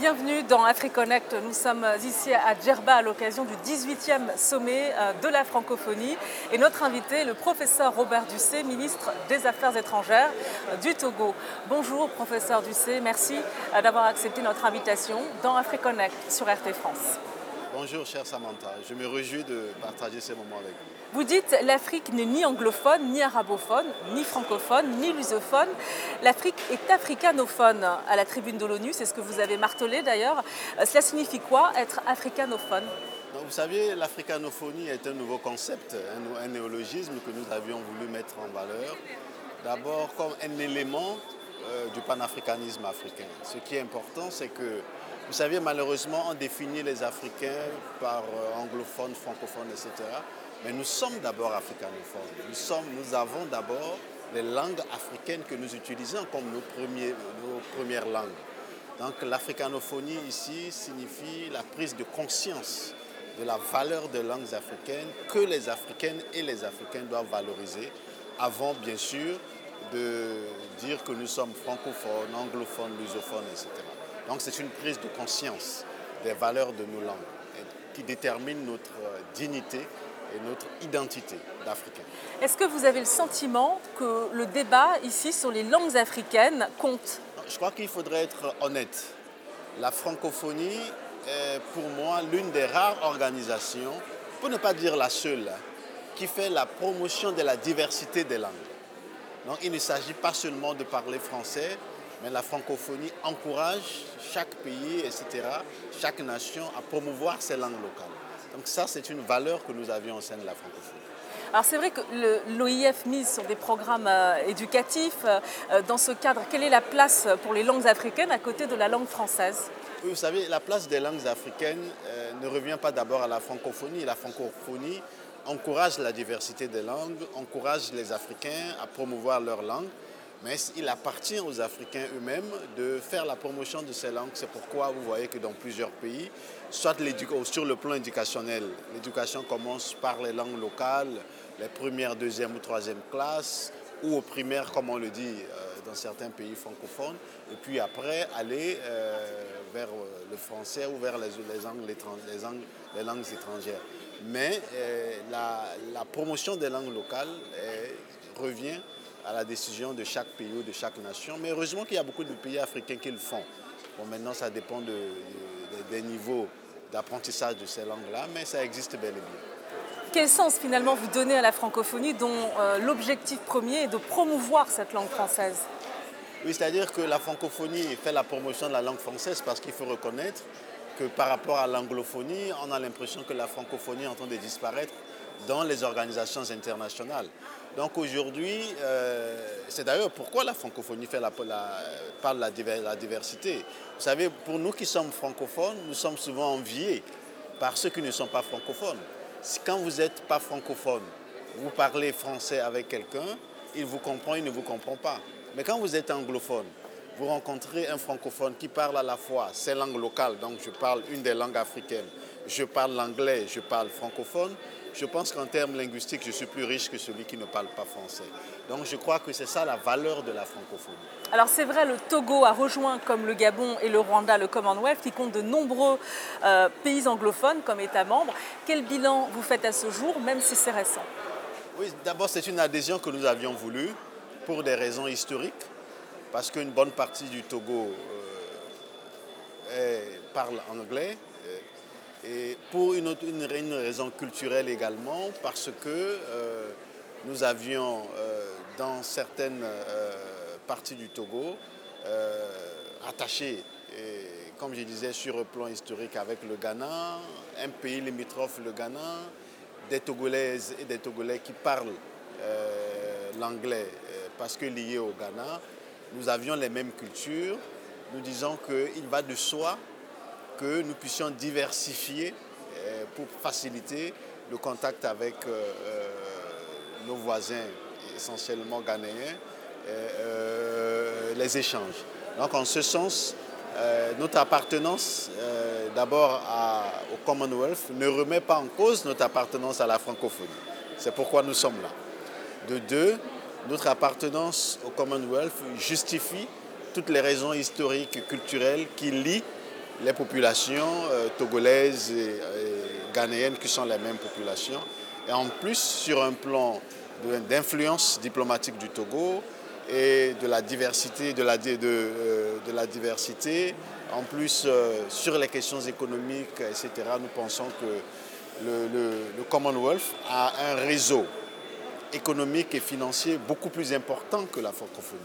Bienvenue dans AfriConnect. Nous sommes ici à Djerba à l'occasion du 18e sommet euh, de la francophonie. Et notre invité, le professeur Robert Ducé, ministre des Affaires étrangères euh, du Togo. Bonjour professeur Ducé, merci euh, d'avoir accepté notre invitation dans AfriConnect sur RT France. Bonjour cher Samantha, je me réjouis de partager ces moments avec vous. Vous dites l'Afrique n'est ni anglophone, ni arabophone, ni francophone, ni lusophone. L'Afrique est africanophone à la tribune de l'ONU, c'est ce que vous avez martelé d'ailleurs. Euh, cela signifie quoi être africanophone? Vous savez, l'africanophonie est un nouveau concept, un, néologisme que nous avions voulu mettre en valeur. D'abord comme un élément euh, du panafricanisme africain. Ce qui est important, c'est que vous savez, malheureusement, on définit les Africains par euh, anglophones, francophones, etc. Mais nous sommes d'abord africanophones. Nous, sommes, nous avons d'abord les langues africaines que nous utilisons comme nos, nos premières langues. Donc l'africanophonie ici signifie la prise de conscience de la valeur des langues africaines que les Africaines et les Africains doivent valoriser avant bien sûr de dire que nous sommes francophones, anglophones, lusophones, etc. Donc c'est une prise de conscience des valeurs de nos langues qui détermine notre dignité et notre identité d'Africain. Est-ce que vous avez le sentiment que le débat ici sur les langues africaines compte? Je crois qu'il faudrait être honnête. La francophonie est pour moi l'une des rares organisations, pour ne pas dire la seule, qui fait la promotion de la diversité des langues. Donc il ne s'agit pas seulement de parler français, mais la francophonie encourage chaque pays, etc., chaque nation à promouvoir ses langues locales. Donc ça, c'est une valeur que nous avions au sein de la francophonie. Alors c'est vrai que l'OIF mise sur des programmes euh, éducatifs. Euh, dans ce cadre, quelle est la place pour les langues africaines à côté de la langue française? Vous savez, la place des langues africaines euh, ne revient pas d'abord à la francophonie. La francophonie encourage la diversité des langues, encourage les Africains à promouvoir leur langue. Mais il appartient aux Africains eux-mêmes de faire la promotion de ces langues. C'est pourquoi vous voyez que dans plusieurs pays, soit sur le plan éducationnel, l'éducation commence par les langues locales, les premières, deuxième ou troisième classes, ou aux primaires, comme on le dit euh, dans certains pays francophones, et puis après aller euh, vers euh, le français ou vers les, langues, étrangères. Mais la, promotion des langues locales revient à la décision de chaque pays ou de chaque nation. Mais heureusement qu'il y a beaucoup de pays africains qui le font. Bon, maintenant, ça dépend de, des niveaux d'apprentissage de ces langues-là, mais ça existe bel et bien. Quel sens finalement vous donnez à la francophonie dont euh, l'objectif premier est de promouvoir cette langue française? Oui, c'est-à-dire que la francophonie fait la promotion de la langue française parce qu'il faut reconnaître que par rapport à l'anglophonie, on a l'impression que la francophonie est en train de disparaître dans les organisations internationales. Donc aujourd'hui, euh, c'est d'ailleurs pourquoi la francophonie la, parle de la, diversité. Vous savez, pour nous qui sommes francophones, nous sommes souvent enviés par ceux qui ne sont pas francophones. Quand vous n'êtes pas francophone, vous parlez français avec quelqu'un, il vous comprend, il ne vous comprend pas. Mais quand vous êtes anglophone, vous rencontrez un francophone qui parle à la fois ses langues locales, donc je parle une des langues africaines, je parle l'anglais, je parle francophone, je pense qu'en termes linguistiques, je suis plus riche que celui qui ne parle pas français. Donc je crois que c'est ça la valeur de la francophonie. Alors c'est vrai, le Togo a rejoint, comme le Gabon et le Rwanda, le Commonwealth, qui compte de nombreux euh, pays anglophones comme États membres. Quel bilan vous faites à ce jour, même si c'est récent? Oui, d'abord c'est une adhésion que nous avions voulu pour des raisons historiques, parce qu'une bonne partie du Togo euh, parle anglais et pour une, une, raison culturelle également, parce que euh, nous avions euh, dans certaines euh, parties du Togo attaché, comme je disais, sur le plan historique avec le Ghana, un pays limitrophe, le Ghana, des Togolaises et des Togolais qui parlent l'anglais parce que liés au Ghana, nous avions les mêmes cultures. Nous disons qu'il va de soi que nous puissions diversifier euh, pour faciliter le contact avec euh, euh, nos voisins, essentiellement ghanéens, les échanges. Donc en ce sens, notre appartenance d'abord au Commonwealth ne remet pas en cause notre appartenance à la francophonie. C'est pourquoi nous sommes là. De deux, notre appartenance au Commonwealth justifie toutes les raisons historiques et culturelles qui lient les populations togolaises et, ghanéennes qui sont les mêmes populations. Et en plus, sur un plan d'influence diplomatique du Togo et de la diversité, de la, la diversité, en plus sur les questions économiques, etc., nous pensons que le Commonwealth a un réseau économique et financier beaucoup plus important que la francophonie.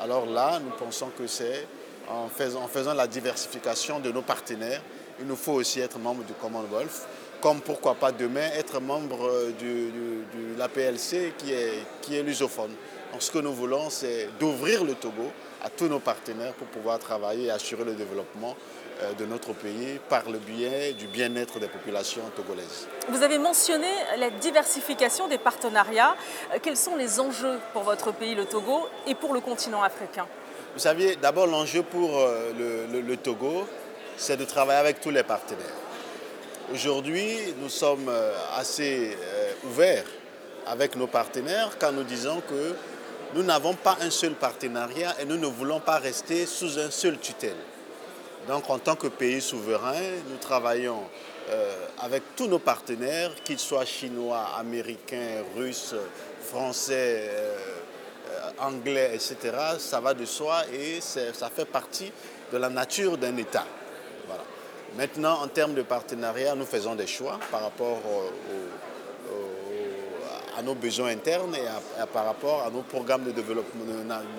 Alors là, nous pensons que c'est en faisant, la diversification de nos partenaires, il nous faut aussi être membre du Commonwealth, comme pourquoi pas demain être membre de l'APLC qui est, qui est lusophone. Donc ce que nous voulons, c'est d'ouvrir le Togo à tous nos partenaires pour pouvoir travailler et assurer le développement euh, de notre pays par le biais du bien-être des populations togolaises. Vous avez mentionné la diversification des partenariats. Euh, quels sont les enjeux pour votre pays, le Togo, et pour le continent africain? Vous savez, d'abord l'enjeu pour euh, le, Togo, c'est de travailler avec tous les partenaires. Aujourd'hui, nous sommes assez ouverts avec nos partenaires quand nous disons que nous n'avons pas un seul partenariat et nous ne voulons pas rester sous un seul tutelle. Donc en tant que pays souverain, nous travaillons euh, avec tous nos partenaires, qu'ils soient chinois, américains, russes, français, euh, euh, anglais, etc. Ça va de soi et ça fait partie de la nature d'un État. Maintenant, en termes de partenariat, nous faisons des choix par rapport à nos besoins internes et par rapport à nos programmes, de développement,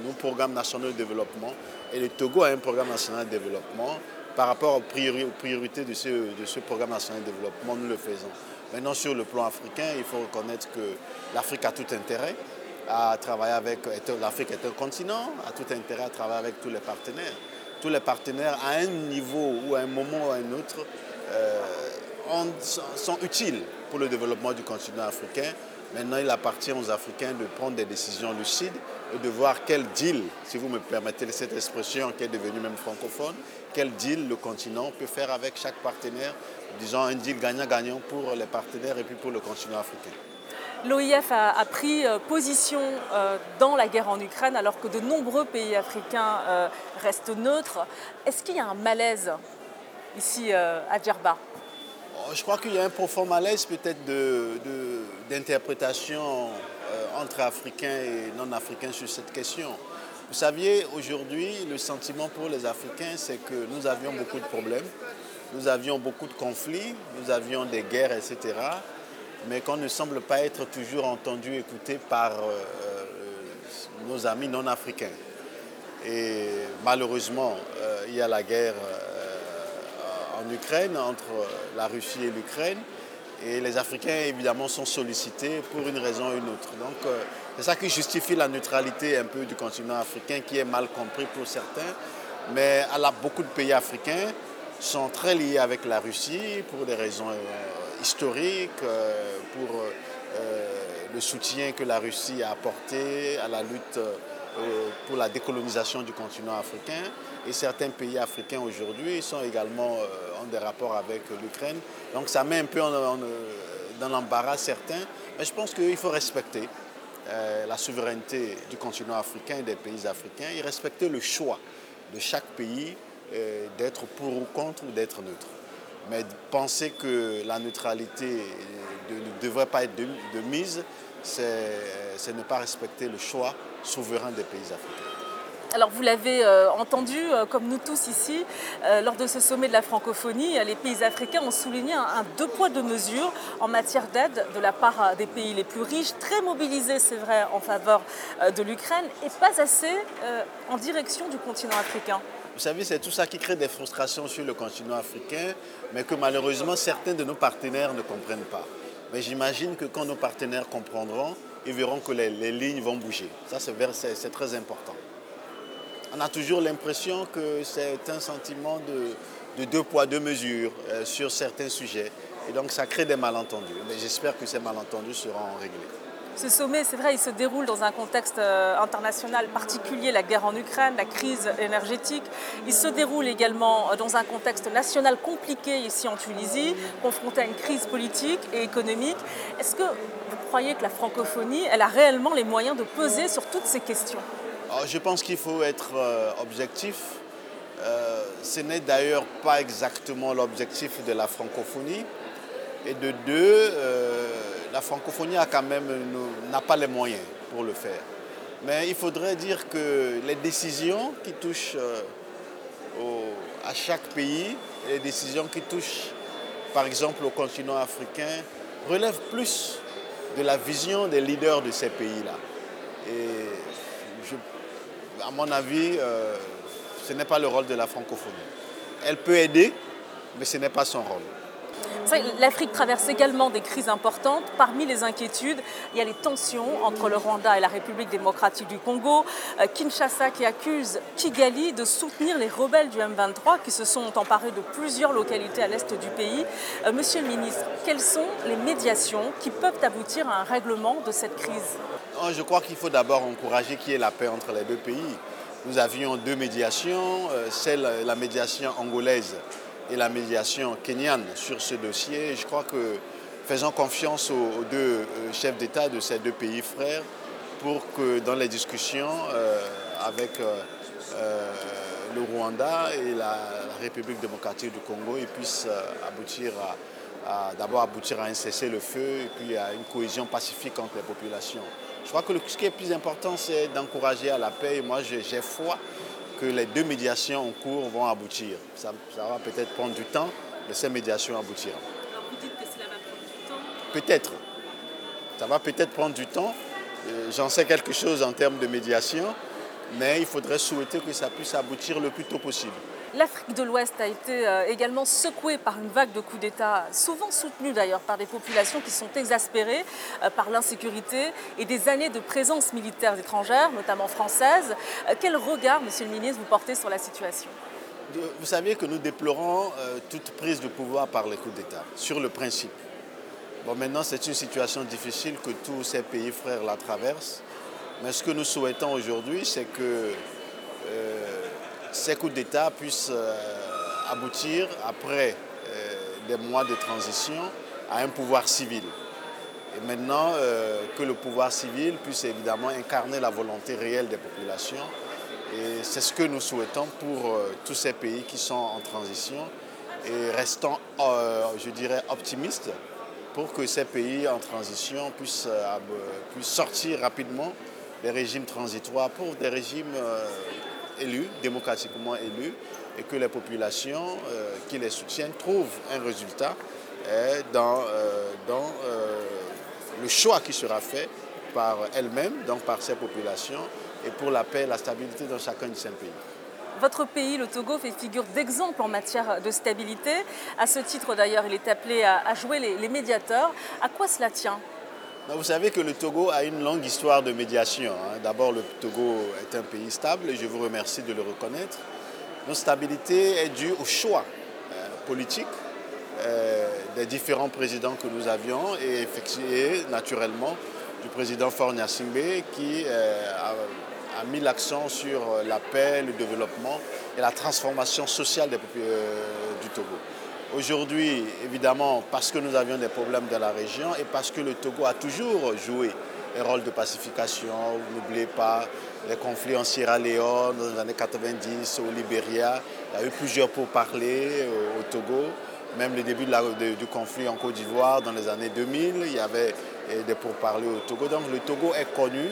nos programmes nationaux de développement et le Togo a un programme national de développement. Par rapport aux, priorités de ce programme national de développement, nous le faisons. Maintenant, sur le plan africain, il faut reconnaître que l'Afrique a tout intérêt à travailler avec. L'Afrique est un continent, a tout intérêt à travailler avec tous les partenaires. Tous les partenaires, à un niveau ou à un moment ou à un autre, euh, sont utiles pour le développement du continent africain. Maintenant, il appartient aux Africains de prendre des décisions lucides et de voir quel deal, si vous me permettez cette expression qui est devenue même francophone, quel deal le continent peut faire avec chaque partenaire, disons un deal gagnant-gagnant pour les partenaires et puis pour le continent africain. L'OIF a, pris euh, position euh, dans la guerre en Ukraine alors que de nombreux pays africains euh, restent neutres. Est-ce qu'il y a un malaise ici à Djerba? Oh, Je crois qu'il y a un profond malaise peut-être d'interprétation entre Africains et non-Africains sur cette question. Vous saviez, aujourd'hui, le sentiment pour les Africains, c'est que nous avions beaucoup de problèmes, nous avions beaucoup de conflits, nous avions des guerres, etc. Mais qu'on ne semble pas être toujours entendu, écouté par euh, euh, nos amis non-africains. Et malheureusement, euh, il y a la guerre en Ukraine, entre la Russie et l'Ukraine. Et les Africains, évidemment, sont sollicités pour une raison ou une autre. Donc, c'est ça qui justifie la neutralité un peu du continent africain, qui est mal compris pour certains. Mais beaucoup de pays africains sont très liés avec la Russie pour des raisons euh, historiques, euh, pour le soutien que la Russie a apporté à la lutte pour la décolonisation du continent africain. Et certains pays africains aujourd'hui sont également en des rapports avec l'Ukraine. Donc ça met un peu dans l'embarras certains. Mais je pense qu'il faut respecter euh, la souveraineté du continent africain et des pays africains et respecter le choix de chaque pays euh, d'être pour ou contre ou d'être neutre. Mais penser que la neutralité ne devrait pas être de, mise, c'est ne pas respecter le choix souverain des pays africains. Alors vous l'avez euh, entendu, euh, comme nous tous ici, euh, lors de ce sommet de la francophonie, les pays africains ont souligné un, deux poids, deux mesures en matière d'aide de la part des pays les plus riches, très mobilisés, c'est vrai, en faveur de l'Ukraine, et pas assez en direction du continent africain. Vous savez, c'est tout ça qui crée des frustrations sur le continent africain, mais que malheureusement certains de nos partenaires ne comprennent pas. Mais j'imagine que quand nos partenaires comprendront, ils verront que les, les lignes vont bouger. Ça, c'est très important on a toujours l'impression que c'est un sentiment de, deux poids, deux mesures euh, sur certains sujets. Et donc ça crée des malentendus. Mais j'espère que ces malentendus seront réglés. Ce sommet, c'est vrai, il se déroule dans un contexte euh, international particulier, la guerre en Ukraine, la crise énergétique. Il se déroule également euh, dans un contexte national compliqué ici en Tunisie, confronté à une crise politique et économique. Est-ce que vous croyez que la francophonie, elle a réellement les moyens de peser sur toutes ces questions? Je pense qu'il faut être euh, objectif ce n'est d'ailleurs pas exactement l'objectif de la francophonie. Et de deux, la francophonie a quand même n'a pas les moyens pour le faire. Mais il faudrait dire que les décisions qui touchent à chaque pays, les décisions qui touchent par exemple au continent africain, relèvent plus de la vision des leaders de ces pays-là. Et à mon avis, euh, ce n'est pas le rôle de la francophonie. Elle peut aider, mais ce n'est pas son rôle. L'Afrique traverse également des crises importantes. Parmi les inquiétudes, il y a les tensions entre le Rwanda et la République démocratique du Congo. Euh, Kinshasa qui accuse Kigali de soutenir les rebelles du M23 qui se sont emparés de plusieurs localités à l'est du pays. Euh, monsieur le ministre, quelles sont les médiations qui peuvent aboutir à un règlement de cette crise? Oh, Je crois qu'il faut d'abord encourager qu'il y ait la paix entre les deux pays. Nous avions deux médiations, euh, celle, la médiation angolaise et la médiation kenyane sur ce dossier. Je crois que faisons confiance aux, deux euh, chefs d'État de ces deux pays frères pour que dans les discussions euh, avec euh, le Rwanda et la, République démocratique du Congo, ils puissent aboutir à, d'abord aboutir à un cessez-le-feu et puis à une cohésion pacifique entre les populations. Je crois que ce qui est plus important, c'est d'encourager à la paix. Moi, j'ai foi que les deux médiations en cours vont aboutir. Ça, va peut-être prendre du temps, mais ces médiations aboutiront. Alors vous dites que cela va prendre du temps Peut-être. Ça va peut-être prendre du temps. Euh, j'en sais quelque chose en termes de médiation, mais il faudrait souhaiter que ça puisse aboutir le plus tôt possible. L'Afrique de l'Ouest a été euh, également secouée par une vague de coups d'État, souvent soutenue d'ailleurs par des populations qui sont exaspérées euh, par l'insécurité et des années de présence militaire étrangère, notamment française. Euh, quel regard, Monsieur le ministre, vous portez sur la situation? Vous savez que nous déplorons toute prise de pouvoir par les coups d'État, sur le principe. Bon, maintenant, c'est une situation difficile que tous ces pays frères la traversent. Mais ce que nous souhaitons aujourd'hui, c'est que ces coups d'État puissent euh, aboutir, après euh, des mois de transition, à un pouvoir civil. Et maintenant, euh, que le pouvoir civil puisse évidemment incarner la volonté réelle des populations. Et c'est ce que nous souhaitons pour tous ces pays qui sont en transition. Et restons, je dirais, optimistes pour que ces pays en transition puissent, puissent sortir rapidement des régimes transitoires pour des régimes élus, démocratiquement élus, et que les populations euh, qui les soutiennent trouvent un résultat euh, dans, euh, dans le choix qui sera fait par elles-mêmes, donc par ces populations, et pour la paix et la stabilité dans chacun de ces pays. Votre pays, le Togo, fait figure d'exemple en matière de stabilité. À ce titre, d'ailleurs, il est appelé à, jouer les médiateurs. À quoi cela tient? Vous savez que le Togo a une longue histoire de médiation. Hein. D'abord, le Togo est un pays stable et je vous remercie de le reconnaître. Notre stabilité est due au choix euh, politique euh, des différents présidents que nous avions et, effectué naturellement du président Fornia qui euh, a, mis l'accent sur la paix, le développement et la transformation sociale du Togo. Aujourd'hui, évidemment, parce que nous avions des problèmes dans la région et parce que le Togo a toujours joué un rôle de pacification. N'oubliez pas les conflits en Sierra Leone dans les années 90, au Libéria. Il y a eu plusieurs pourparlers euh, au Togo. Même le début du conflit en Côte d'Ivoire dans les années 2000, il y avait euh, des pourparlers au Togo. Donc le Togo est connu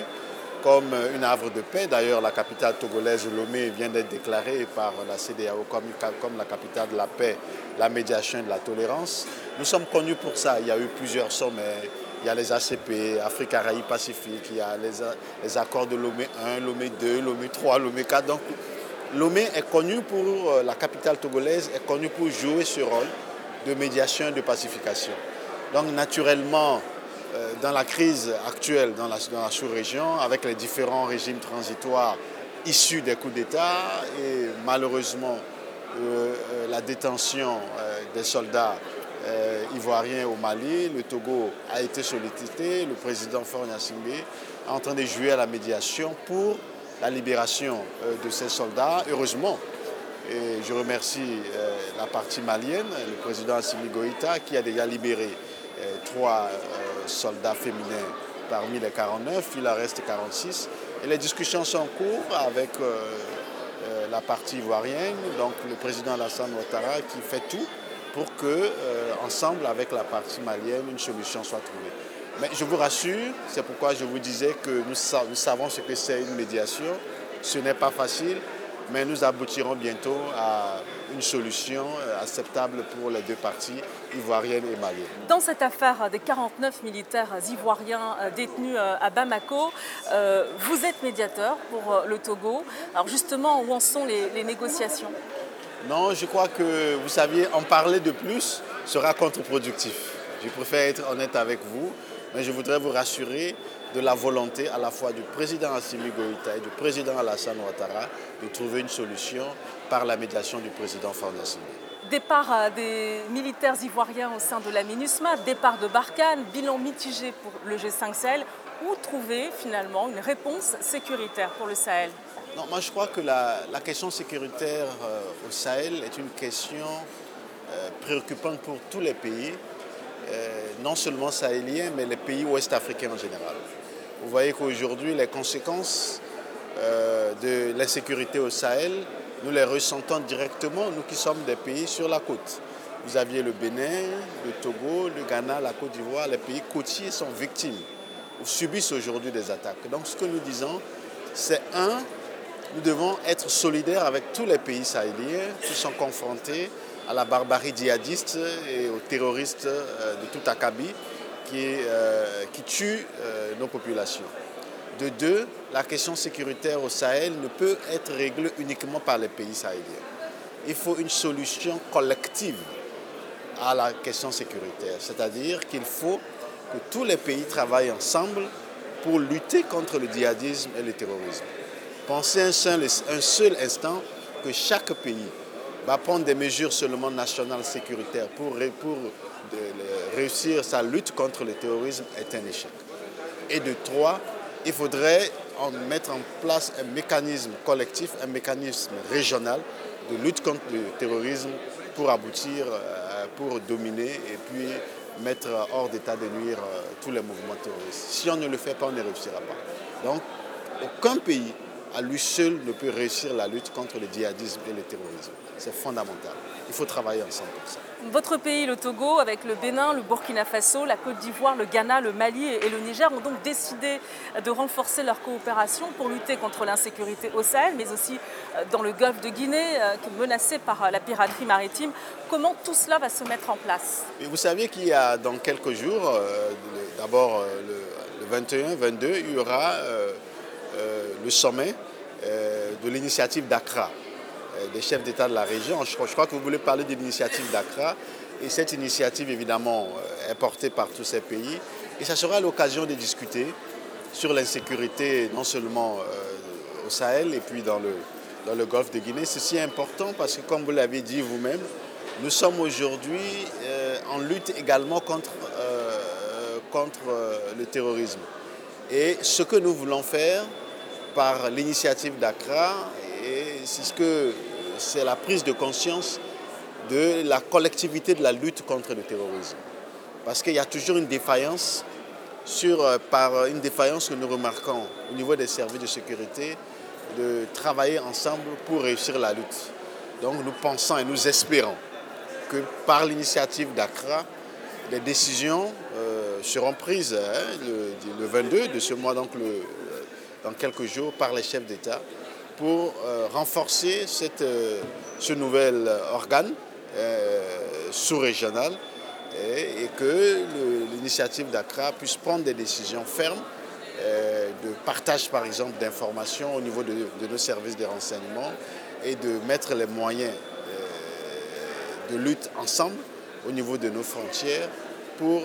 comme une havre de paix. D'ailleurs, la capitale togolaise, Lomé, vient d'être déclarée par la CDAO comme, la capitale de la paix, la médiation et de la tolérance. Nous sommes connus pour ça. Il y a eu plusieurs sommets. Il y a les ACP, Afrique, Caraïbes, Pacifique. Il y a les, accords de Lomé 1, Lomé 2, Lomé 3, Lomé 4. Donc, Lomé est connu pour, euh, la capitale togolaise est connue pour jouer ce rôle de médiation et de pacification. Donc, naturellement, dans la crise actuelle dans la, sous-région, avec les différents régimes transitoires issus des coups d'État et malheureusement euh, euh, la détention des soldats ivoiriens au Mali, le Togo a été sollicité, le président Faure Simbe est en train de jouer à la médiation pour la libération de ces soldats, heureusement. Et je remercie la partie malienne, le président Assimi Goïta, qui a déjà libéré trois soldats féminins parmi les 49, il en reste 46. Et les discussions sont en cours avec euh, euh, la partie ivoirienne, donc le président Alassane Ouattara, qui fait tout pour que, ensemble avec la partie malienne, une solution soit trouvée. Mais je vous rassure, c'est pourquoi je vous disais que nous savons ce que c'est une médiation. Ce n'est pas facile, mais nous aboutirons bientôt à une solution euh, acceptable pour les deux parties, ivoiriennes et maliennes. Dans cette affaire des 49 militaires ivoiriens euh, détenus euh, à Bamako, vous êtes médiateur pour le Togo. Alors justement, où en sont les, négociations? Non, je crois que, vous saviez, en parler de plus sera contre-productif. Je préfère être honnête avec vous, mais je voudrais vous rassurer de la volonté à la fois du président Assimi Goïta et du président Alassane Ouattara de trouver une solution par la médiation du président Faouna Départ euh, des militaires ivoiriens au sein de la MINUSMA, départ de Barkhane, bilan mitigé pour le G5 Sahel. Où trouver finalement une réponse sécuritaire pour le Sahel? Non, Moi je crois que la, question sécuritaire euh, au Sahel est une question euh, préoccupante pour tous les pays, non seulement sahéliens, mais les pays ouest-africains en général. Vous voyez qu'aujourd'hui, les conséquences euh, de l'insécurité au Sahel, nous les ressentons directement, nous qui sommes des pays sur la côte. Vous aviez le Bénin, le Togo, le Ghana, la Côte d'Ivoire, les pays côtiers sont victimes ou subissent aujourd'hui des attaques. Donc ce que nous disons, c'est un, nous devons être solidaires avec tous les pays sahéliens qui sont confrontés à la barbarie djihadiste et aux terroristes euh, de tout acabit qui, euh, qui tue euh, nos populations. De deux, la question sécuritaire au Sahel ne peut être réglée uniquement par les pays sahéliens. Il faut une solution collective à la question sécuritaire, c'est-à-dire qu'il faut que tous les pays travaillent ensemble pour lutter contre le djihadisme et le terrorisme. Pensez un seul instant que chaque pays va prendre des mesures seulement nationales sécuritaires pour, réussir sa lutte contre le terrorisme est un échec. Et de trois, il faudrait mettre en place un mécanisme collectif, un mécanisme régional de lutte contre le terrorisme pour aboutir, euh, pour dominer et puis mettre hors d'état de nuire euh, tous les mouvements terroristes. Si on ne le fait pas, on ne réussira pas. Donc, aucun pays à lui seul ne peut réussir la lutte contre le djihadisme et le terrorisme. C'est fondamental. Il faut travailler ensemble pour ça. Votre pays, le Togo, avec le Bénin, le Burkina Faso, la Côte d'Ivoire, le Ghana, le Mali et le Niger ont donc décidé de renforcer leur coopération pour lutter contre l'insécurité au Sahel, mais aussi euh, dans le golfe de Guinée, euh, qui est menacé par euh, la piraterie maritime. Comment tout cela va se mettre en place? Vous savez qu'il y a dans quelques jours, d'abord le 21, 22, il y aura le sommet de l'initiative d'Accra. Euh, des chefs d'État de la région. Je crois, que vous voulez parler de l'initiative d'Accra. Et cette initiative, évidemment, euh, est portée par tous ces pays. Et ça sera l'occasion de discuter sur l'insécurité, non seulement euh, au Sahel et puis dans le, dans le golfe de Guinée. Ceci est important parce que, comme vous l'avez dit vous-même, nous sommes aujourd'hui en lutte également contre, contre le terrorisme. Et ce que nous voulons faire par l'initiative d'Accra c'est ce que c'est la prise de conscience de la collectivité de la lutte contre le terrorisme. Parce qu'il y a toujours une défaillance, sur, euh, par une défaillance que nous remarquons au niveau des services de sécurité, de travailler ensemble pour réussir la lutte. Donc nous pensons et nous espérons que par l'initiative d'Accra, les décisions euh, seront prises hein, le, 22 de ce mois, donc dans quelques jours, par les chefs d'État pour euh, renforcer cette, euh, ce nouvel organe euh, sous-régional et, que l'initiative d'Accra puisse prendre des décisions fermes de partage par exemple d'informations au niveau de, nos services de renseignement et de mettre les moyens de lutte ensemble au niveau de nos frontières pour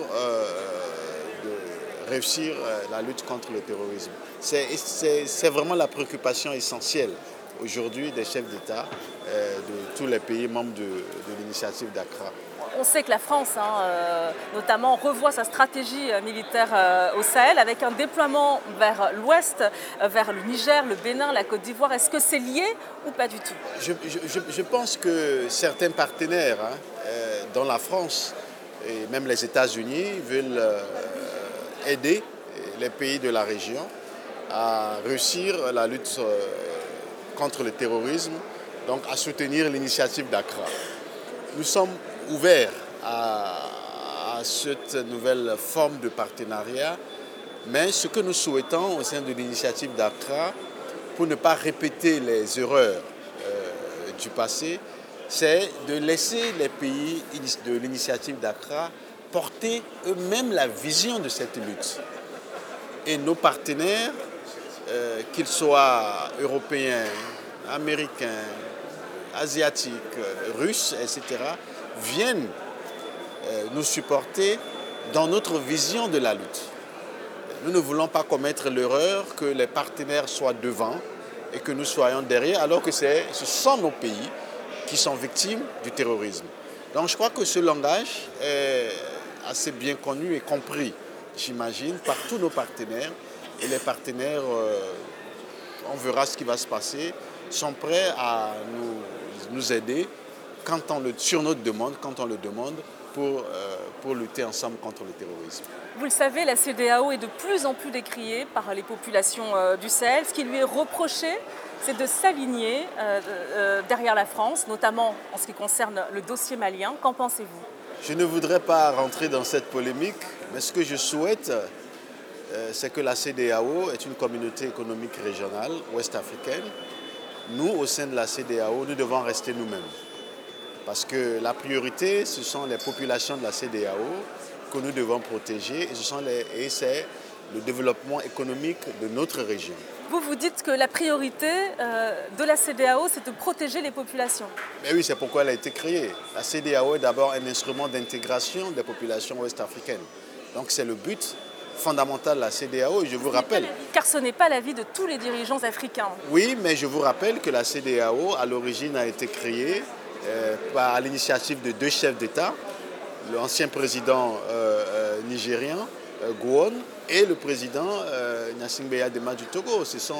réussir euh, la lutte contre le terrorisme. C'est vraiment la préoccupation essentielle aujourd'hui des chefs d'État euh, de tous les pays membres de, l'initiative d'Accra. On sait que la France, hein, euh, notamment, revoit sa stratégie militaire au Sahel avec un déploiement vers l'ouest, vers le Niger, le Bénin, la Côte d'Ivoire. Est-ce que c'est lié ou pas du tout? Je, pense que certains partenaires, hein, dont la France et même les États-Unis, veulent aider les pays de la région à réussir la lutte euh, contre le terrorisme donc à soutenir l'initiative d'Accra. Nous sommes ouverts à, cette nouvelle forme de partenariat, mais ce que nous souhaitons au sein de l'initiative d'Accra, pour ne pas répéter les erreurs euh, du passé, c'est de laisser les pays de l'initiative d'Accra porter eux-mêmes la vision de cette lutte. Et nos partenaires, euh, qu'ils soient européens, américains, asiatiques, russes, etc., viennent euh, nous supporter dans notre vision de la lutte. Nous ne voulons pas commettre l'erreur que les partenaires soient devant et que nous soyons derrière, alors que ce sont nos pays qui sont victimes du terrorisme. Donc je crois que ce langage est assez bien connu et compris, j'imagine, par tous nos partenaires. Et les partenaires, euh, on verra ce qui va se passer, sont prêts à nous, aider quand on le, sur notre demande, quand on le demande, pour, euh, pour lutter ensemble contre le terrorisme. Vous le savez, la CDAO est de plus en plus décriée par les populations euh, du Sahel. Ce qui lui est reproché, c'est de s'aligner derrière la France, notamment en ce qui concerne le dossier malien. Qu'en pensez-vous? Je ne voudrais pas rentrer dans cette polémique, mais ce que je souhaite, c'est que la CDAO est une communauté économique régionale ouest-africaine. Nous, au sein de la CDAO, nous devons rester nous-mêmes. Parce que la priorité, ce sont les populations de la CDAO que nous devons protéger et c'est le développement économique de notre région. Vous vous dites que la priorité euh, de la CDAO, c'est de protéger les populations. Mais oui, c'est pourquoi elle a été créée. La CDAO est d'abord un instrument d'intégration des populations ouest-africaines. Donc c'est le but fondamental de la CDAO, et je vous rappelle. Car ce n'est pas l'avis de tous les dirigeants africains. Oui, mais je vous rappelle que la CDAO, à l'origine, a été créée euh, à l'initiative de deux chefs d'État, l'ancien président euh, euh, nigérien, Gouon, et le président Nassim Beyadema du Togo. Ce sont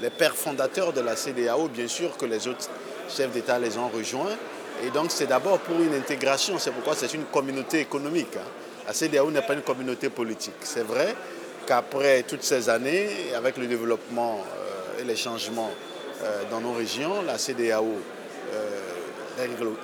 les, pères fondateurs de la CDAO, bien sûr que les autres chefs d'État les ont rejoints. Et donc c'est d'abord pour une intégration, c'est pourquoi c'est une communauté économique. Hein. La CDAO n'est pas une communauté politique. C'est vrai qu'après toutes ces années, avec le développement et les changements dans nos régions, la CDAO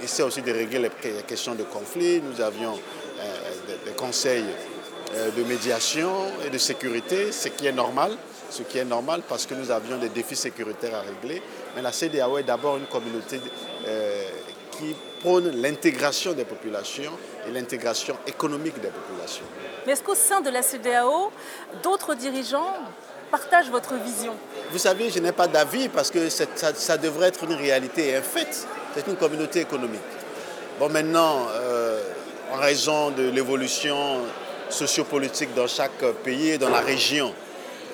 essaie aussi de régler les questions de conflit. Nous avions euh, des, conseils euh, de médiation et de sécurité, ce qui est normal, ce qui est normal parce que nous avions des défis sécuritaires à régler. Mais la CDAO est d'abord une communauté euh, qui prône l'intégration des populations et l'intégration économique des populations. Mais est-ce qu'au sein de la CDAO, d'autres dirigeants partagent votre vision? Vous savez, je n'ai pas d'avis parce que ça, ça, devrait être une réalité et un fait c'est une communauté économique. Bon, maintenant, euh, en raison de l'évolution sociopolitique dans chaque pays et dans la région,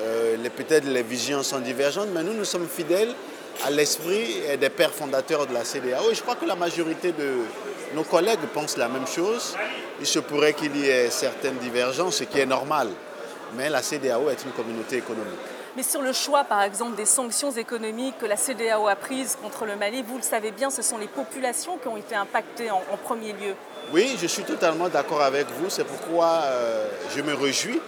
euh, peut-être les visions sont divergentes, mais nous, nous sommes fidèles à l'esprit des pères fondateurs de la CDAO. Je crois que la majorité de nos collègues pensent la même chose. Il se pourrait qu'il y ait certaines divergences, ce qui est normal. Mais la CDAO est une communauté économique. Mais sur le choix, par exemple, des sanctions économiques que la CDAO a prises contre le Mali, vous le savez bien, ce sont les populations qui ont été impactées en, premier lieu. Oui, je suis totalement d'accord avec vous. C'est pourquoi euh, je me réjouis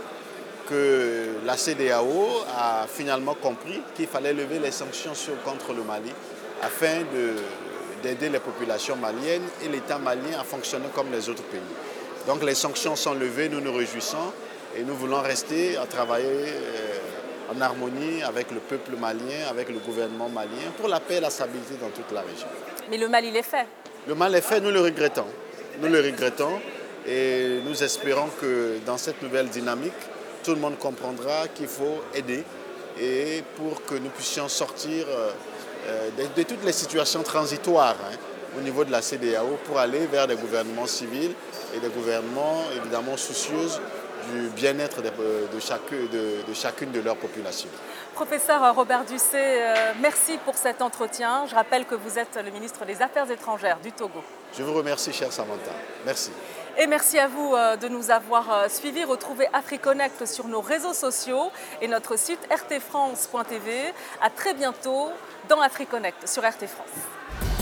que la CDAO a finalement compris qu'il fallait lever les sanctions contre le Mali afin d'aider les populations maliennes et l'État malien à fonctionner comme les autres pays. Donc les sanctions sont levées, nous nous réjouissons et nous voulons rester à travailler. Euh, en harmonie avec le peuple malien, avec le gouvernement malien, pour la paix et la stabilité dans toute la région. Mais le mal, il est fait. Le mal est fait, nous le regrettons. Nous le regrettons et nous espérons que dans cette nouvelle dynamique, tout le monde comprendra qu'il faut aider et pour que nous puissions sortir euh, euh, de, toutes les situations transitoires hein, au niveau de la CDAO pour aller vers des gouvernements civils et des gouvernements évidemment soucieux du bien-être de, de, chacune de leurs populations. Professeur Robert Ducé, euh, merci pour cet entretien. Je rappelle que vous êtes le ministre des Affaires étrangères du Togo. Je vous remercie, cher Samantha. Merci. Et merci à vous euh, de nous avoir euh, suivis. Retrouvez AfriConnect sur nos réseaux sociaux et notre site rtfrance.tv. À très bientôt dans AfriConnect sur RT France.